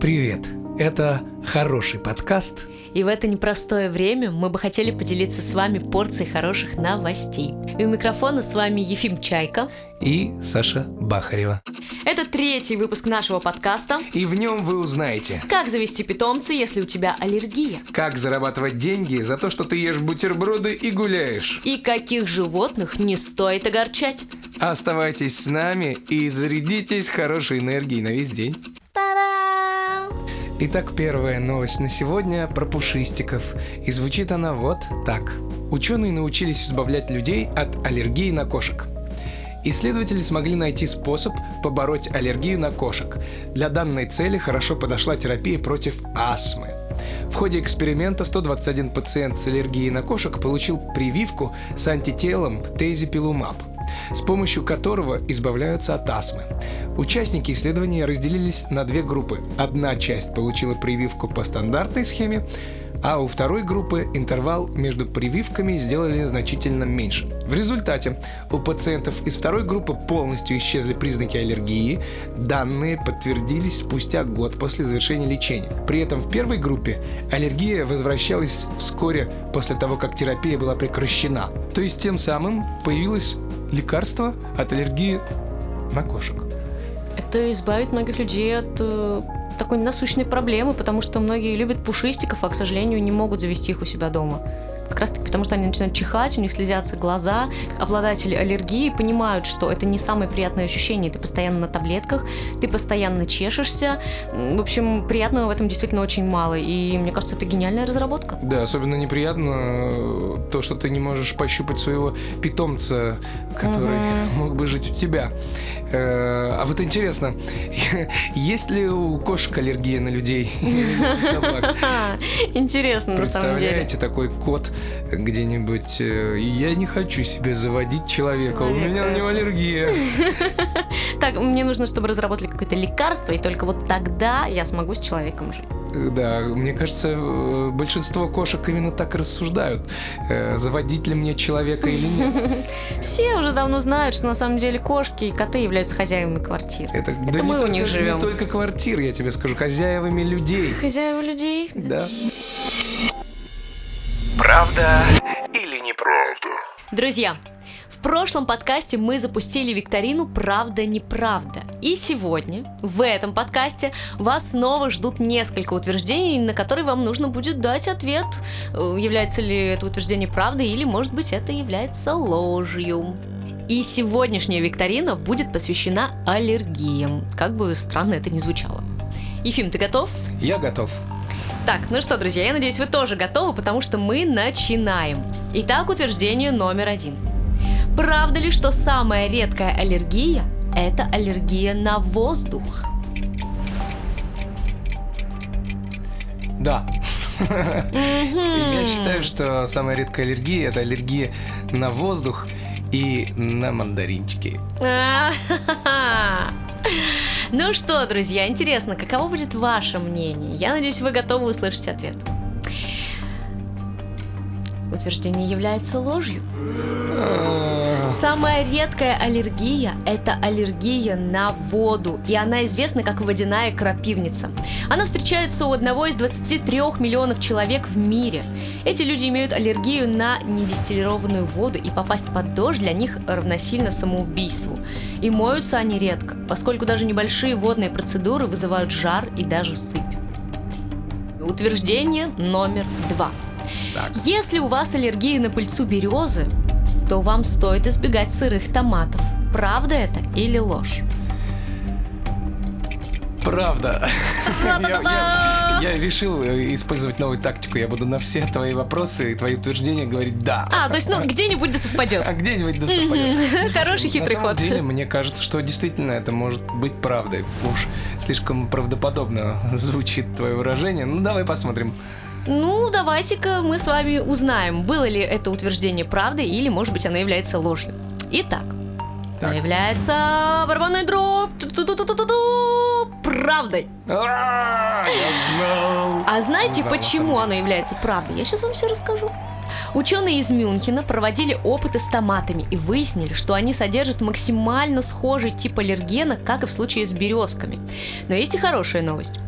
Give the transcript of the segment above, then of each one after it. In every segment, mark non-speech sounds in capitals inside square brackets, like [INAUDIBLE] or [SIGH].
Привет! Это хороший подкаст. И в это непростое время мы бы хотели поделиться с вами порцией хороших новостей. И у микрофона с вами Ефим Чайка и Саша Бахарева. Это третий выпуск нашего подкаста. И в нем вы узнаете, как завести питомца, если у тебя аллергия. Как зарабатывать деньги за то, что ты ешь бутерброды и гуляешь. И каких животных не стоит огорчать. Оставайтесь с нами и зарядитесь хорошей энергией на весь день. Итак, первая новость на сегодня про пушистиков. И звучит она вот так. Ученые научились избавлять людей от аллергии на кошек. Исследователи смогли найти способ побороть аллергию на кошек. Для данной цели хорошо подошла терапия против астмы. В ходе эксперимента 121 пациент с аллергией на кошек получил прививку с антителом тезипилумаб – с помощью которого избавляются от астмы. Участники исследования разделились на две группы. Одна часть получила прививку по стандартной схеме, а у второй группы интервал между прививками сделали значительно меньше. В результате у пациентов из второй группы полностью исчезли признаки аллергии, данные подтвердились спустя год после завершения лечения. При этом в первой группе аллергия возвращалась вскоре после того, как терапия была прекращена. То есть тем самым появилась лекарство от аллергии на кошек. Это избавит многих людей от э, такой насущной проблемы, потому что многие любят пушистиков, а, к сожалению, не могут завести их у себя дома. Как раз таки потому, что они начинают чихать, у них слезятся глаза. Обладатели аллергии понимают, что это не самое приятное ощущение. Ты постоянно на таблетках, ты постоянно чешешься. В общем, приятного в этом действительно очень мало. И мне кажется, это гениальная разработка. Да, особенно неприятно э, то, что ты не можешь пощупать своего питомца, который угу. мог бы жить у тебя. Э, а вот интересно, [LAUGHS] есть ли у кошек аллергия на людей? [LAUGHS] [LAUGHS] Интересно, на самом деле. Представляете, такой кот где-нибудь. Э, я не хочу себе заводить человека, у меня на него аллергия. Так, мне нужно, чтобы разработали какое-то лекарство, и только вот тогда я смогу с человеком жить. Да, мне кажется, э, большинство кошек именно так и рассуждают. Э, заводить ли мне человека или нет. [LAUGHS] Все уже давно знают, что на самом деле кошки и коты являются хозяевами квартир. Это, Это да мы у только, них живем. Не только квартир, я тебе скажу, хозяевами людей. Хозяева людей? Да. Правда или неправда? Друзья, в прошлом подкасте мы запустили викторину «Правда-неправда». И сегодня, в этом подкасте, вас снова ждут несколько утверждений, на которые вам нужно будет дать ответ, э, является ли это утверждение правдой или, может быть, это является ложью. И сегодняшняя викторина будет посвящена аллергиям, как бы странно это ни звучало. Ефим, ты готов? Я готов. Так, ну что, друзья, я надеюсь, вы тоже готовы, потому что мы начинаем. Итак, утверждение номер один – Правда ли, что самая редкая аллергия – это аллергия на воздух? Да. Я считаю, что самая редкая аллергия – это аллергия на воздух и на мандаринчики. [LAUGHS] Ну что, друзья, интересно, каково будет ваше мнение? Я надеюсь, вы готовы услышать ответ. Утверждение является ложью. Самая редкая аллергия – это аллергия на воду, и она известна как водяная крапивница. Она встречается у одного из 23 миллионов человек в мире. Эти люди имеют аллергию на недистиллированную воду, и попасть под дождь для них равносильно самоубийству. И моются они редко, поскольку даже небольшие водные процедуры вызывают жар и даже сыпь. Утверждение номер два. Так. Если у вас аллергия на пыльцу березы, то вам стоит избегать сырых томатов. Правда это или ложь? Правда. [LAUGHS] я, я, я решил э, использовать новую тактику. Я буду на все твои вопросы и твои утверждения говорить да. А, то есть, ну, где-нибудь да совпадет. [LAUGHS] А где-нибудь да совпадет. Хороший хитрый ход. На самом деле, мне кажется, что действительно это может быть правдой. Уж слишком правдоподобно звучит твое выражение. Ну, давай посмотрим. Ну, давайте-ка мы с вами узнаем, было ли это утверждение правдой или, может быть, оно является ложью. Итак, так. оно является барабанной дробь правдой. А. А знаете, почему оно является правдой? Я сейчас вам все расскажу. Ученые из Мюнхена проводили опыты с томатами и выяснили, что они содержат максимально схожий тип аллергена, как и в случае с березками. Но есть и хорошая новость.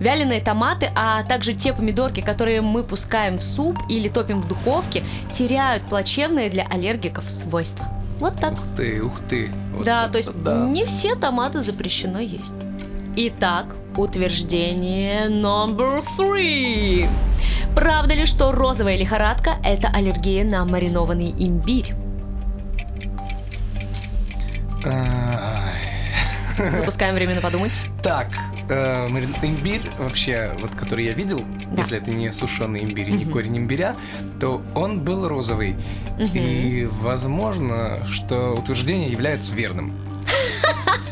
Вяленые томаты, а также те помидорки, которые мы пускаем в суп или топим в духовке, теряют плачевные для аллергиков свойства. Вот так. Ух ты, ух ты. Вот да, то есть да. не все томаты запрещено есть. Итак, утверждение номер three. Правда ли, что розовая лихорадка – это аллергия на маринованный имбирь? Запускаем время на подумать. Так, э, имбирь вообще, вот который я видел, Да. если это не сушеный имбирь и не корень имбиря, то он был розовый. И возможно, что утверждение является верным.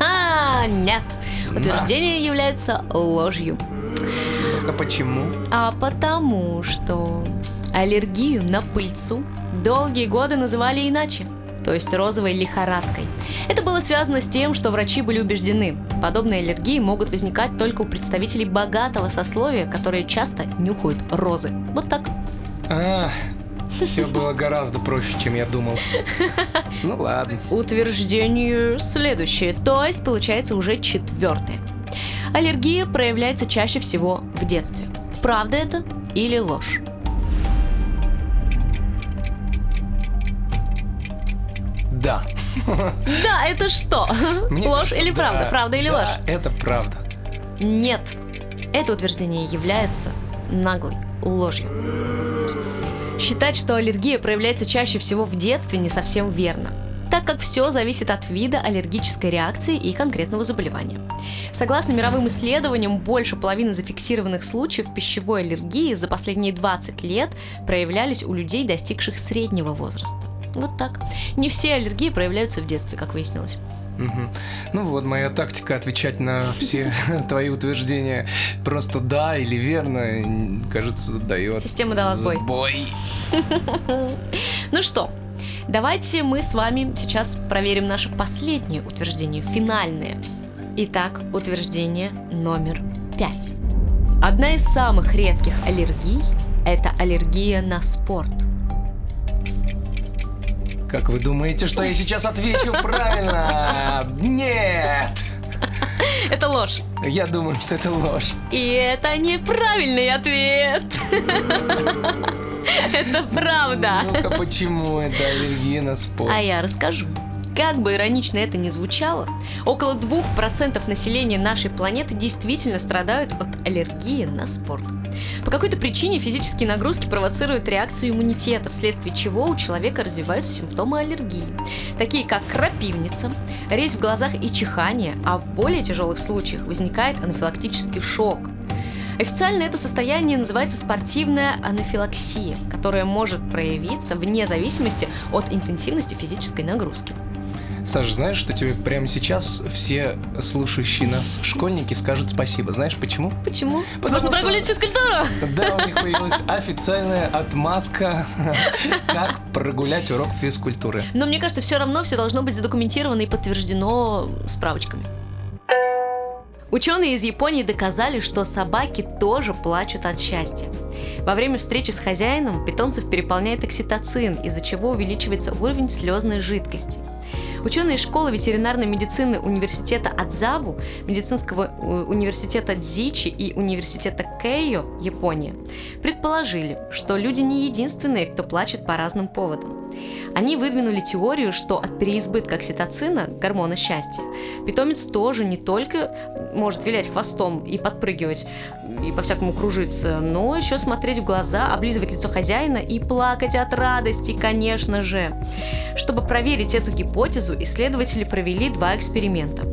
А, [LAUGHS] нет. Утверждение является ложью. Ну-ка, почему? А потому что аллергию на пыльцу долгие годы называли иначе, то есть розовой лихорадкой. Это было связано с тем, что врачи были убеждены, подобные аллергии могут возникать только у представителей богатого сословия, которые часто нюхают розы. Вот так. А, все было гораздо проще, чем я думал. Ну ладно. Утверждение следующее, то есть получается уже четвертое. Аллергия проявляется чаще всего в детстве. Правда это или ложь? Да. Да, это что? Мне ложь кажется, или да, правда? Правда или да, ложь? это правда. Нет. Это утверждение является наглой ложью. Считать, что аллергия проявляется чаще всего в детстве, не совсем верно так как все зависит от вида аллергической реакции и конкретного заболевания. Согласно мировым исследованиям, больше половины зафиксированных случаев пищевой аллергии за последние 20 лет проявлялись у людей, достигших среднего возраста. Вот так. Не все аллергии проявляются в детстве, как выяснилось. Мгм. Ну вот, моя тактика отвечать на все [LAUGHS] твои утверждения просто да или верно, кажется, дает. Система дала сбой. Сбой. [LAUGHS] Ну что, давайте мы с вами сейчас проверим наше последнее утверждение, финальное. Итак, утверждение номер пять. Одна из самых редких аллергий – это аллергия на спорт. Как вы думаете, что я сейчас отвечу правильно? Нет! Это ложь. Я думаю, что это ложь. И это неправильный ответ. Это правда. Ну-ка, почему это аллергия на спорт? А я расскажу. Как бы иронично это ни звучало, около 2% населения нашей планеты действительно страдают от аллергии на спорт. По какой-то причине физические нагрузки провоцируют реакцию иммунитета, вследствие чего у человека развиваются симптомы аллергии, такие как крапивница, резь в глазах и чихание, а в более тяжелых случаях возникает анафилактический шок. Официально это состояние называется спортивная анафилаксия, которая может проявиться вне зависимости от интенсивности физической нагрузки. Саш, знаешь, что тебе прямо сейчас все слушающие нас школьники скажут спасибо? Знаешь почему? Почему? Потому Можно что- прогулять физкультуру? Да, у них появилась официальная отмазка, как прогулять урок физкультуры. Но мне кажется, все равно все должно быть задокументировано и подтверждено справочками. Ученые из Японии доказали, что собаки тоже плачут от счастья. Во время встречи с хозяином питомцев переполняет окситоцин, из-за чего увеличивается уровень слезной жидкости. Ученые школы ветеринарной медицины университета Адзабу, медицинского э, университета Дзичи и университета Кейо, Япония, предположили, что люди не единственные, кто плачет по разным поводам. Они выдвинули теорию, что от переизбытка окситоцина, гормона счастья, питомец тоже не только может вилять хвостом и подпрыгивать, и по-всякому кружиться, но еще смотреть в глаза, облизывать лицо хозяина и плакать от радости, конечно же. Чтобы проверить эту гипотезу, исследователи провели два эксперимента.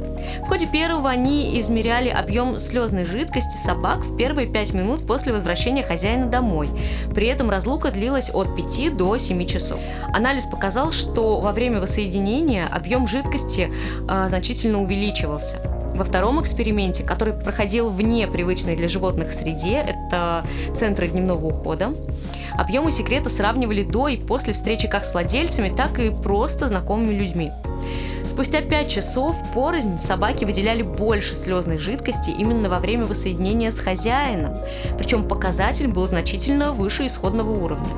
В ходе первого они измеряли объем слезной жидкости собак в первые 5 минут после возвращения хозяина домой. При этом разлука длилась от 5 до 7 часов. Анализ показал, что во время воссоединения объем жидкости а, значительно увеличивался. Во втором эксперименте, который проходил вне привычной для животных среде, это центры дневного ухода, объемы секрета сравнивали до и после встречи как с владельцами, так и просто знакомыми людьми. Спустя 5 часов порознь собаки выделяли больше слезной жидкости именно во время воссоединения с хозяином, причем показатель был значительно выше исходного уровня.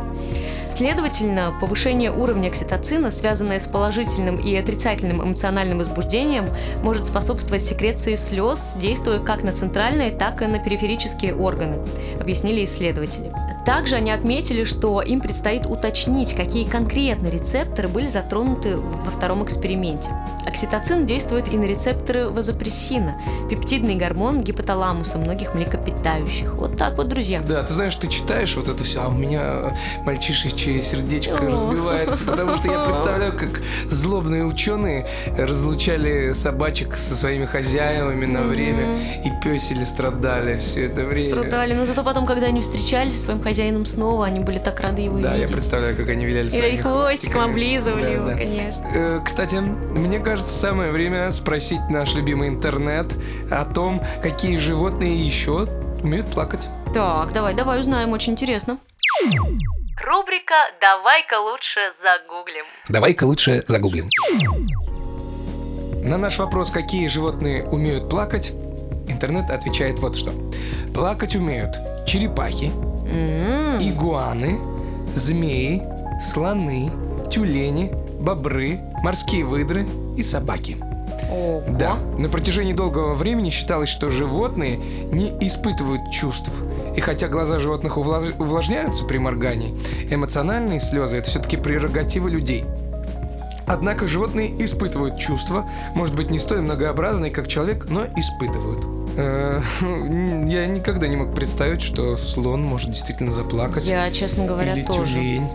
Следовательно, повышение уровня окситоцина, связанное с положительным и отрицательным эмоциональным возбуждением, может способствовать секреции слез, действуя как на центральные, так и на периферические органы, объяснили исследователи. Также они отметили, что им предстоит уточнить, какие конкретно рецепторы были затронуты во втором эксперименте. Окситоцин действует и на рецепторы вазопрессина, пептидный гормон гипоталамуса многих млекопитающих. Вот так вот, друзья. Да, ты знаешь, ты читаешь вот это все, а у меня мальчишечье сердечко О. разбивается, потому что я [LAUGHS] представляю, как злобные ученые разлучали собачек со своими хозяевами на время и песели страдали все это время. Страдали, но зато потом, когда они встречались со своим хозяином снова, они были так рады его Да, я видеть. представляю, как они виляли своими и хвостиком облизывали Да, его, да. конечно. Э, Кстати, мне кажется, самое время спросить наш любимый интернет о том, какие животные еще умеют плакать. Так, давай, давай узнаем, очень интересно. Рубрика «Давай-ка лучше загуглим». Давай-ка лучше загуглим. На наш вопрос, какие животные умеют плакать, интернет отвечает вот что. Плакать умеют черепахи, игуаны, змеи, слоны, тюлени, бобры, морские выдры и собаки. Ого. Да, на протяжении долгого времени считалось, что животные не испытывают чувств. И хотя глаза животных увлаж- увлажняются при моргании, эмоциональные слезы – это все-таки прерогатива людей. Однако животные испытывают чувства, может быть, не столь многообразные, как человек, но испытывают. Э, [LAUGHS] Я никогда не мог представить, что слон может действительно заплакать. Я, честно говоря, Или тоже. тюлень.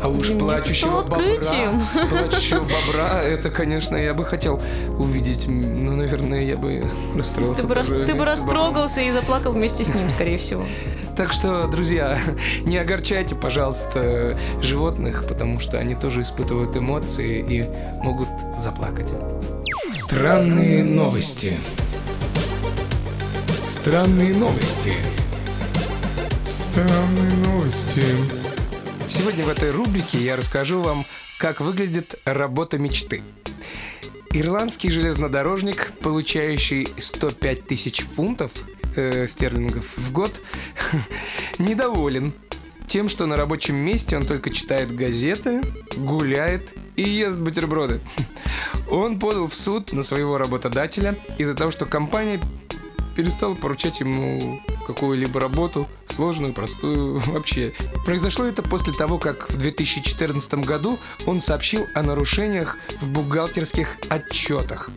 А уж плачущего открытием. бобра, [LAUGHS] плачущего бобра, это, конечно, я бы хотел увидеть. М, Ну, наверное, я бы расстроился. Ты бы, рас- ты бы растрогался и заплакал вместе с ним, [LAUGHS] скорее всего. Так что, друзья, не огорчайте, пожалуйста, животных, потому что они тоже испытывают эмоции и могут заплакать. Странные новости. Странные новости. Странные новости. Сегодня в этой рубрике я расскажу вам, как выглядит работа мечты. Ирландский железнодорожник, получающий 105 тысяч фунтов э, стерлингов в год, [LAUGHS] недоволен тем, что на рабочем месте он только читает газеты, гуляет и ест бутерброды. Он подал в суд на своего работодателя из-за того, что компания перестала поручать ему какую-либо работу, сложную, простую, [LAUGHS] вообще. Произошло это после того, как в 2014 году он сообщил о нарушениях в бухгалтерских отчетах.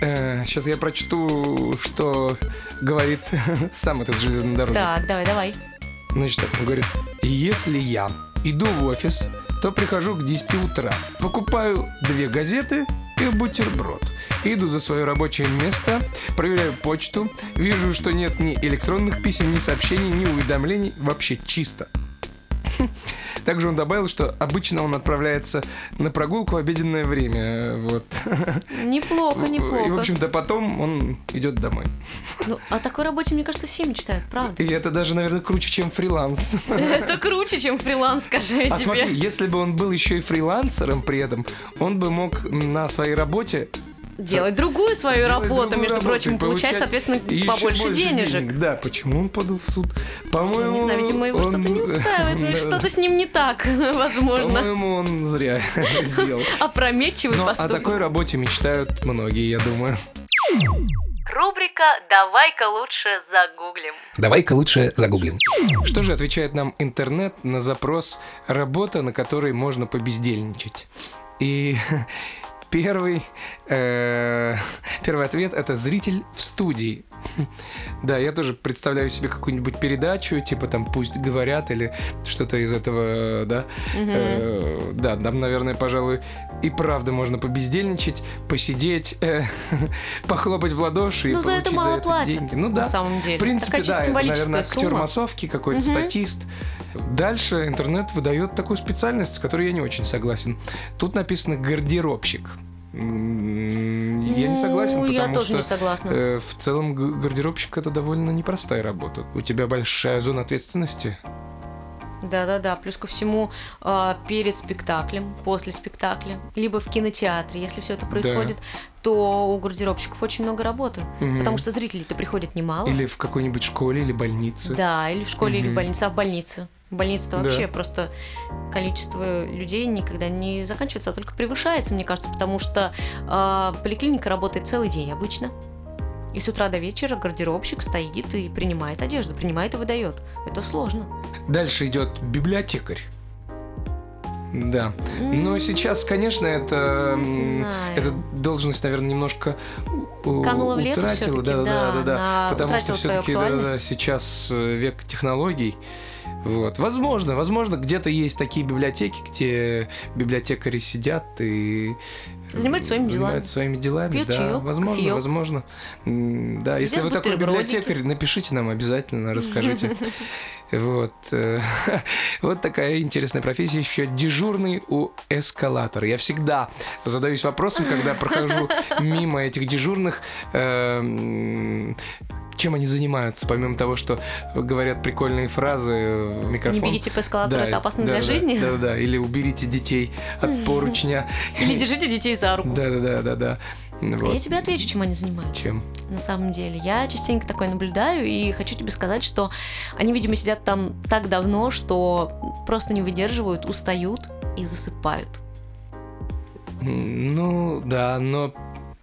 Сейчас я прочту, что говорит [LAUGHS] сам этот железнодорожник. Так, давай, давай. Значит, так, он говорит, если я иду в офис, то прихожу к 10 утра, покупаю две газеты и бутерброд. Иду за свое рабочее место, проверяю почту, вижу, что нет ни электронных писем, ни сообщений, ни уведомлений, вообще чисто. Также он добавил, что обычно он отправляется на прогулку в обеденное время. Вот. Неплохо, И, в неплохо. общем-то, потом он идет домой. Ну, о такой работе, мне кажется, все мечтают, правда? И это даже, наверное, круче, чем фриланс. Это круче, чем фриланс, скажу я А смотри, тебе. если бы он был еще и фрилансером при этом, он бы мог на своей работе Делать другую свою делать работу, другую между работу прочим, получать, соответственно, еще побольше больше денежек. Да, почему он подал в суд? По-моему, Не знаю, видимо, его он- что-то не устраивает, ну, [LAUGHS] Да, что-то с ним не так, [LAUGHS] возможно. По-моему, он зря [LAUGHS] это сделал. Опрометчивый Но о поступок. такой работе мечтают многие, я думаю. Рубрика «Давай-ка лучше загуглим». Давай-ка лучше загуглим. Что же отвечает нам интернет на запрос «работа, на которой можно побездельничать»? И первый, э, [LAUGHS] первый ответ – это «зритель в студии». [LAUGHS] Да, я тоже представляю себе какую-нибудь передачу, типа там «Пусть говорят» или что-то из этого, да. Э, Да, там, наверное, пожалуй, и правда можно побездельничать, посидеть, э, [LAUGHS] похлопать в ладоши и Ну, за это мало это платят, деньги. Ну да, на самом деле. в принципе, Такая да, это, наверное, актер сумма. массовки, какой-то статист. Дальше интернет выдает такую специальность, с которой я не очень согласен. Тут написано гардеробщик. Я не согласен, Ну, потому я тоже что не согласна. э, в целом гардеробщик это довольно непростая работа. У тебя большая зона ответственности. Да-да-да, плюс ко всему а, перед спектаклем, после спектакля, либо в кинотеатре, если все это происходит, то у гардеробщиков очень много работы, Мгм. потому что зрителей-то приходит немало. Или в какой-нибудь школе или больнице. Да, или в школе, или в больнице, а в больнице. В больнице Да. вообще просто количество людей никогда не заканчивается, а только превышается, мне кажется, потому что э, поликлиника работает целый день обычно. И с утра до вечера гардеробщик стоит и принимает одежду, принимает и выдает. Это сложно. Дальше идет библиотекарь. Да. Но сейчас, конечно, это, эта должность, наверное, немножко Канула в лету утратила, всё-таки, да, да, да, да, да, потому что все-таки да, да, сейчас э, век технологий. Вот. Возможно, возможно, где-то есть такие библиотеки, где библиотекари сидят и Занимаются своими делами. занимаются своими делами. Пьют да, чаек, возможно, кофеек. возможно. Да, если Едят вы такой библиотекарь, напишите нам обязательно, расскажите. [LAUGHS] Вот. э, [LAUGHS] Вот такая интересная профессия. Еще дежурный у эскалатора. Я всегда задаюсь вопросом, когда прохожу [LAUGHS] мимо этих дежурных, э, чем они занимаются, помимо того, что говорят прикольные фразы в микрофон. Не бегите по эскалатору, это опасно да, для да, жизни. Да, да, или уберите детей от поручня. Или держите детей за руку. Да, да, да, да, да. А Вот. Я тебе отвечу, чем они занимаются. Чем? На самом деле, я частенько такое наблюдаю и хочу тебе сказать, что они, видимо, сидят там так давно, что просто не выдерживают, устают и засыпают. Ну, да, но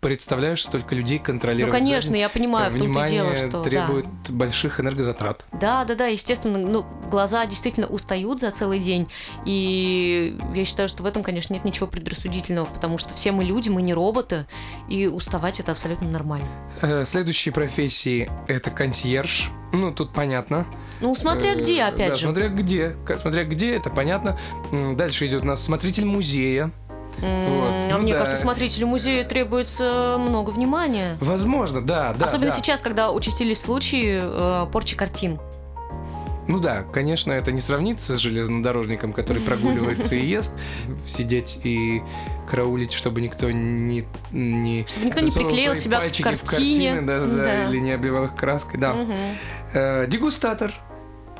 представляешь, столько людей Ну, контролировать. конечно, за- я понимаю, в том-то и дело, что да. требует больших энергозатрат. Да, да, да, естественно, ну, глаза действительно устают за целый день, и я считаю, что в этом, конечно, нет ничего предрассудительного, потому что все мы люди, мы не роботы, и уставать это абсолютно нормально. Э, Следующие профессии это консьерж. Ну, тут понятно. Ну, смотря Э, где, опять да, же. Смотря где. Смотря где, это понятно. Дальше идет у нас смотритель музея. Вот, а ну мне да. кажется, смотрителю музея требуется много внимания. Возможно, да, да. Особенно да. сейчас, когда участились случаи э, порчи картин. Ну да, конечно, это не сравнится с железнодорожником, который [LAUGHS] прогуливается и ест. Сидеть и караулить, чтобы никто не... не Чтобы никто не приклеил себя к картине. картины, да, да, Да. или не обливал их краской, да. Мгм. Э, дегустатор.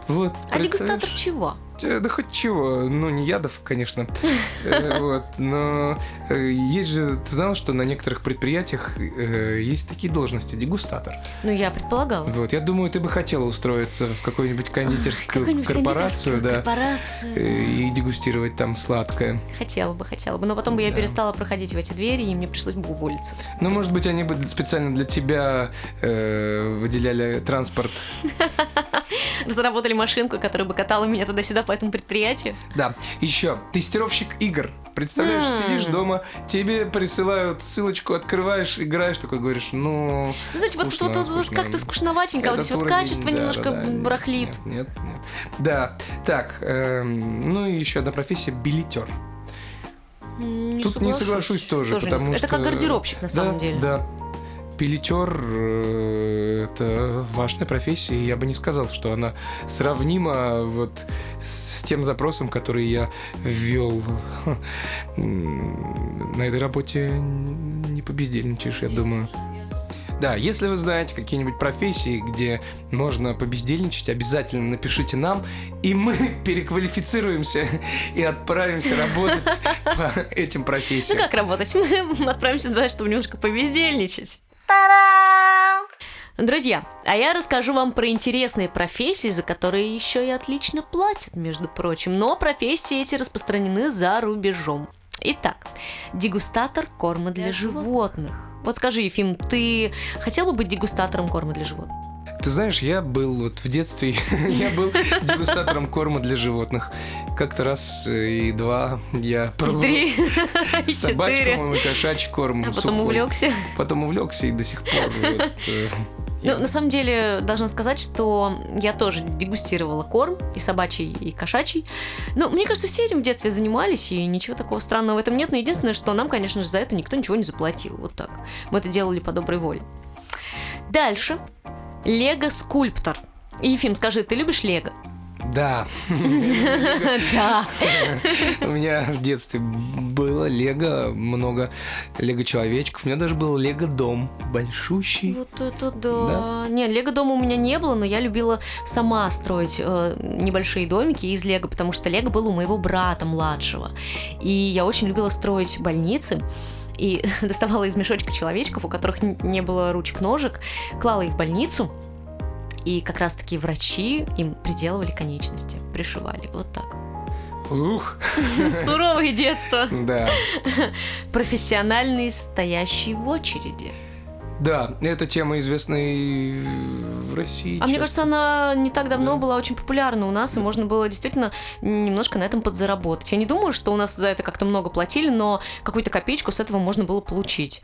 Вот. А дегустатор чего? Э, Да хоть чего, ну не ядов, конечно. [LAUGHS] Э, Вот, но э, есть же, ты знал, что на некоторых предприятиях есть такие должности, дегустатор. Ну, я предполагала. Вот, я думаю, ты бы хотела устроиться в какую-нибудь кондитерскую корпорацию, да, и дегустировать там сладкое. Хотела бы, хотела бы. Но потом бы я перестала проходить в эти двери, и мне пришлось бы уволиться. Ну, может быть, они бы специально для тебя выделяли транспорт. [LAUGHS] Разработали машинку, которая бы катала меня туда-сюда по этому предприятию. Да, еще тестировщик игр. Представляешь, М. сидишь дома, тебе присылают ссылочку, открываешь, играешь, такой говоришь, ну... Знаете, вот тут вот, вот как-то скучноватенько, вот здесь вот качество да, немножко да, да, барахлит. Нет, нет, нет. Да, так, эм, ну и еще одна профессия билетер. М, Тут не соглашусь тоже, не потому с- Это как что- гардеробщик, на да, самом деле. Да. Билетер э, это важная профессия, и я бы не сказал, что она сравнима вот с тем запросом, который я ввел. [LAUGHS] На этой работе не побездельничаешь, я думаю. Да, если вы знаете какие-нибудь профессии, где можно побездельничать, обязательно напишите нам, и мы [LAUGHS] переквалифицируемся и отправимся работать [LAUGHS] по этим Ну профессиям. как работать? Мы отправимся туда, чтобы немножко побездельничать. Друзья, а я расскажу вам про интересные профессии, за которые еще и отлично платят, между прочим. Но профессии эти распространены за рубежом. Итак, дегустатор корма для животных. Вот скажи, Ефим, ты хотел бы быть дегустатором корма для животных? Ты знаешь, я был вот в детстве, [LAUGHS] я был дегустатором корма для животных. Как-то раз э, и два я пробовал три, [LAUGHS] и [LAUGHS] собачий, по-моему, кошачий корм А потом увлекся. Потом увлекся и до сих пор. э, Ну, на самом деле, должна сказать, что я тоже дегустировала корм, и собачий, и кошачий. Ну, мне кажется, все этим в детстве занимались, и ничего такого странного в этом нет. Но единственное, что нам, конечно же, за это никто ничего не заплатил. Вот так. Мы это делали по доброй воле. Дальше. Лего-скульптор. Ефим, скажи, ты любишь Лего? Да, [LAUGHS] Да. у меня в детстве было лего, много лего-человечков. У меня даже был лего-дом большущий. Вот это да. Не, Лего дома у меня не было, но я любила сама строить э, небольшие домики из Лего, потому что Лего был у моего брата младшего. И я очень любила строить больницы. И [LAUGHS] доставала из мешочка человечков, у которых не было ручек-ножек, клала их в больницу. и как раз-таки врачи им приделывали конечности, пришивали. Вот так. Ух, [LAUGHS] Суровое детство. да. [LAUGHS] Профессиональные, стоящие в очереди. Да, эта тема известна и в России. А мне часто. кажется, она не так давно Да. была очень популярна у нас, и можно было действительно немножко на этом подзаработать. Я не думаю, что у нас за это как-то много платили, но какую-то копеечку с этого можно было получить.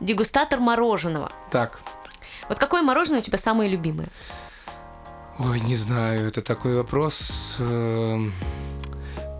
Дегустатор мороженого. Так. Вот какое мороженое у тебя самое любимое? Ой, не знаю, это такой вопрос. эм,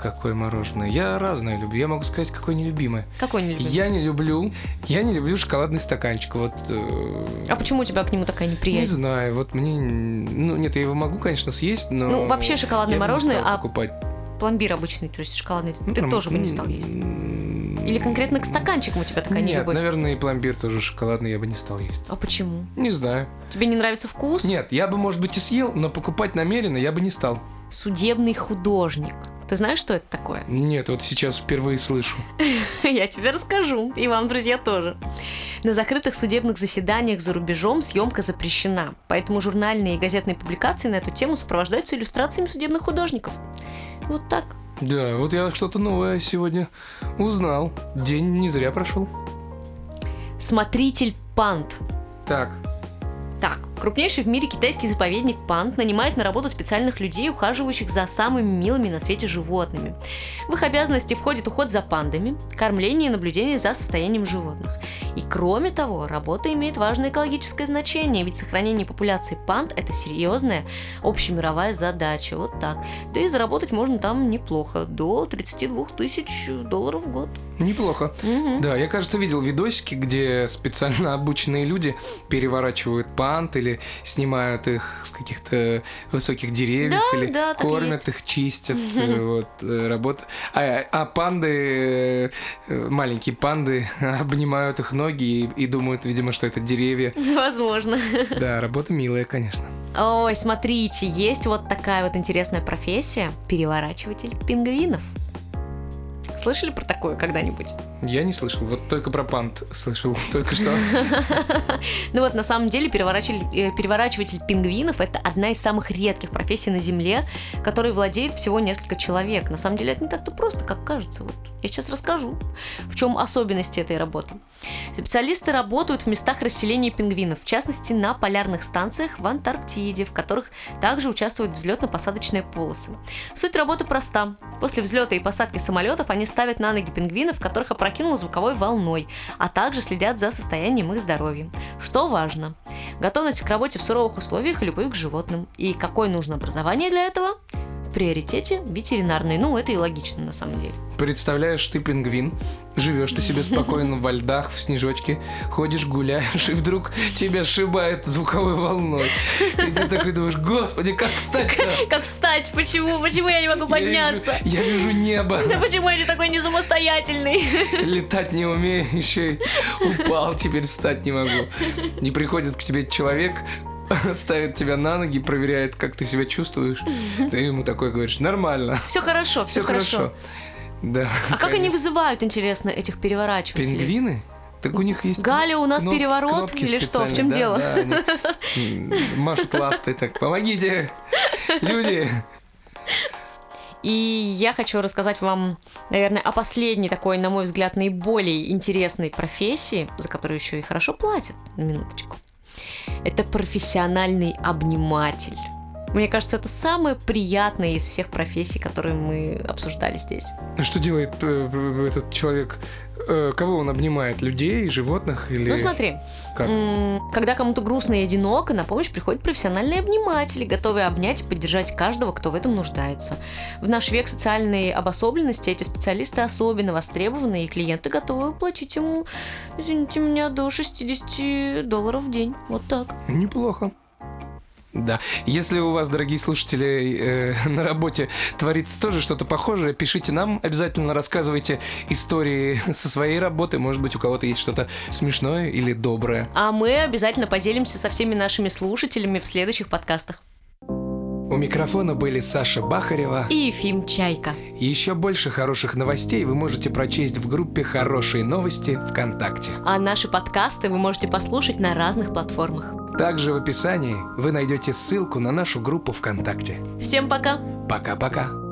Какое мороженое? Я разное люблю. Я могу сказать, какое нелюбимое. Какое не любимое? Я не люблю, я не люблю шоколадный стаканчик. Вот. э, А почему у тебя к нему такая Не неприязнь? знаю, вот мне, ну нет, я его могу, конечно, съесть, но. Ну, вообще шоколадное я не мороженое, а покупать. Пломбир обычный, то есть шоколадный, Ну, ты там, тоже бы не стал есть. м, Или конкретно к стаканчикам у тебя такая Нет, нелюбовь? наверное, и пломбир тоже шоколадный я бы не стал есть. А почему? Не знаю. Тебе не нравится вкус? Нет, я бы, может быть, и съел, но покупать намеренно я бы не стал. Судебный художник. Ты знаешь, что это такое? Нет, вот сейчас впервые слышу. [LAUGHS] Я тебе расскажу. И вам, друзья, тоже. На закрытых судебных заседаниях за рубежом съемка запрещена. Поэтому журнальные и газетные публикации на эту тему сопровождаются иллюстрациями судебных художников. Вот так. Да, вот я что-то новое сегодня узнал. День не зря прошел. Смотритель панд. Так, Так, крупнейший в мире китайский заповедник Панд нанимает на работу специальных людей, ухаживающих за самыми милыми на свете животными. В их обязанности входит уход за пандами, кормление и наблюдение за состоянием животных. И кроме того, работа имеет важное экологическое значение, ведь сохранение популяции панд – это серьезная общемировая задача. Вот так. Да и заработать можно там неплохо, до 32 тысяч долларов в год. неплохо. Мгм. Да, я, кажется, видел видосики, где специально обученные люди переворачивают пант или снимают их с каких-то высоких деревьев Да, или да, кормят их, чистят, э, вот, э, работа. А, а панды, э, маленькие панды, [LAUGHS] обнимают их ноги и, и думают, видимо, что это деревья. [LAUGHS] Возможно. [LAUGHS] Да, работа милая, конечно. Ой, смотрите, есть вот такая вот интересная профессия – переворачиватель пингвинов. Слышали про такое когда-нибудь? Я не слышал, вот только про пант слышал [LAUGHS] только что. [LAUGHS] Ну вот, на самом деле, переворачиватель, э, переворачиватель пингвинов – это одна из самых редких профессий на Земле, которой владеет всего несколько человек. На самом деле, это не так-то просто, как кажется. Вот я сейчас расскажу, в чем особенности этой работы. Специалисты работают в местах расселения пингвинов, в частности, на полярных станциях в Антарктиде, в которых также участвуют взлетно-посадочные полосы. Суть работы проста. После взлета и посадки самолетов они ставят на ноги пингвинов, которых опрокинуло звуковой волной, а также следят за состоянием их здоровья. Что важно? Готовность к работе в суровых условиях и любовь к животным. И какое нужно образование для этого? Приоритете ветеринарный. Ну, это и логично на самом деле. Представляешь, ты пингвин, живешь ты себе спокойно во льдах, в снежочке, ходишь, гуляешь, и вдруг тебя сшибает звуковой волной. И ты такой думаешь, господи, как встать-то? Как встать? Почему? Почему я не могу Я вижу- Я вижу небо, Да почему я такой не самостоятельный? летать не умею, еще и упал, теперь встать не могу. Не приходит к тебе человек, [LAUGHS] ставит тебя на ноги, проверяет, как ты себя чувствуешь. Ты ему такой говоришь, нормально, Все хорошо, все хорошо. Да. А как они вызывают, интересно, этих переворачивателей? Пингвины? Так у них есть... Галя, у нас кноп- переворот кнопки или что? В чем да, дело? да, они, [LAUGHS] машут ластой так. Помогите, люди. И я хочу рассказать вам, наверное, о последней такой, на мой взгляд, наиболее интересной профессии, за которую еще и хорошо платят, минуточку. Это профессиональный обниматель. Мне кажется, это самое приятное из всех профессий, которые мы обсуждали здесь. Что делает э, этот человек? Э, Кого он обнимает? Людей, животных или... Ну смотри, как? когда кому-то грустно и одиноко, на помощь приходят профессиональные обниматели, готовые обнять и поддержать каждого, кто в этом нуждается. В наш век социальной обособленности эти специалисты особенно востребованы, и клиенты готовы платить ему, извините меня, до 60 долларов в день. Вот так. Неплохо. Да. Если у вас, дорогие слушатели, э, на работе творится тоже что-то похожее, пишите нам, обязательно рассказывайте истории со своей работы. Может быть, у кого-то есть что-то смешное или доброе. А мы обязательно поделимся со всеми нашими слушателями в следующих подкастах. У микрофона были Саша Бахарева. И Ефим Чайка. Еще больше хороших новостей вы можете прочесть в группе «Хорошие новости» ВКонтакте. А наши подкасты вы можете послушать на разных платформах. Также в описании вы найдете ссылку на нашу группу ВКонтакте. Всем пока! Пока-пока.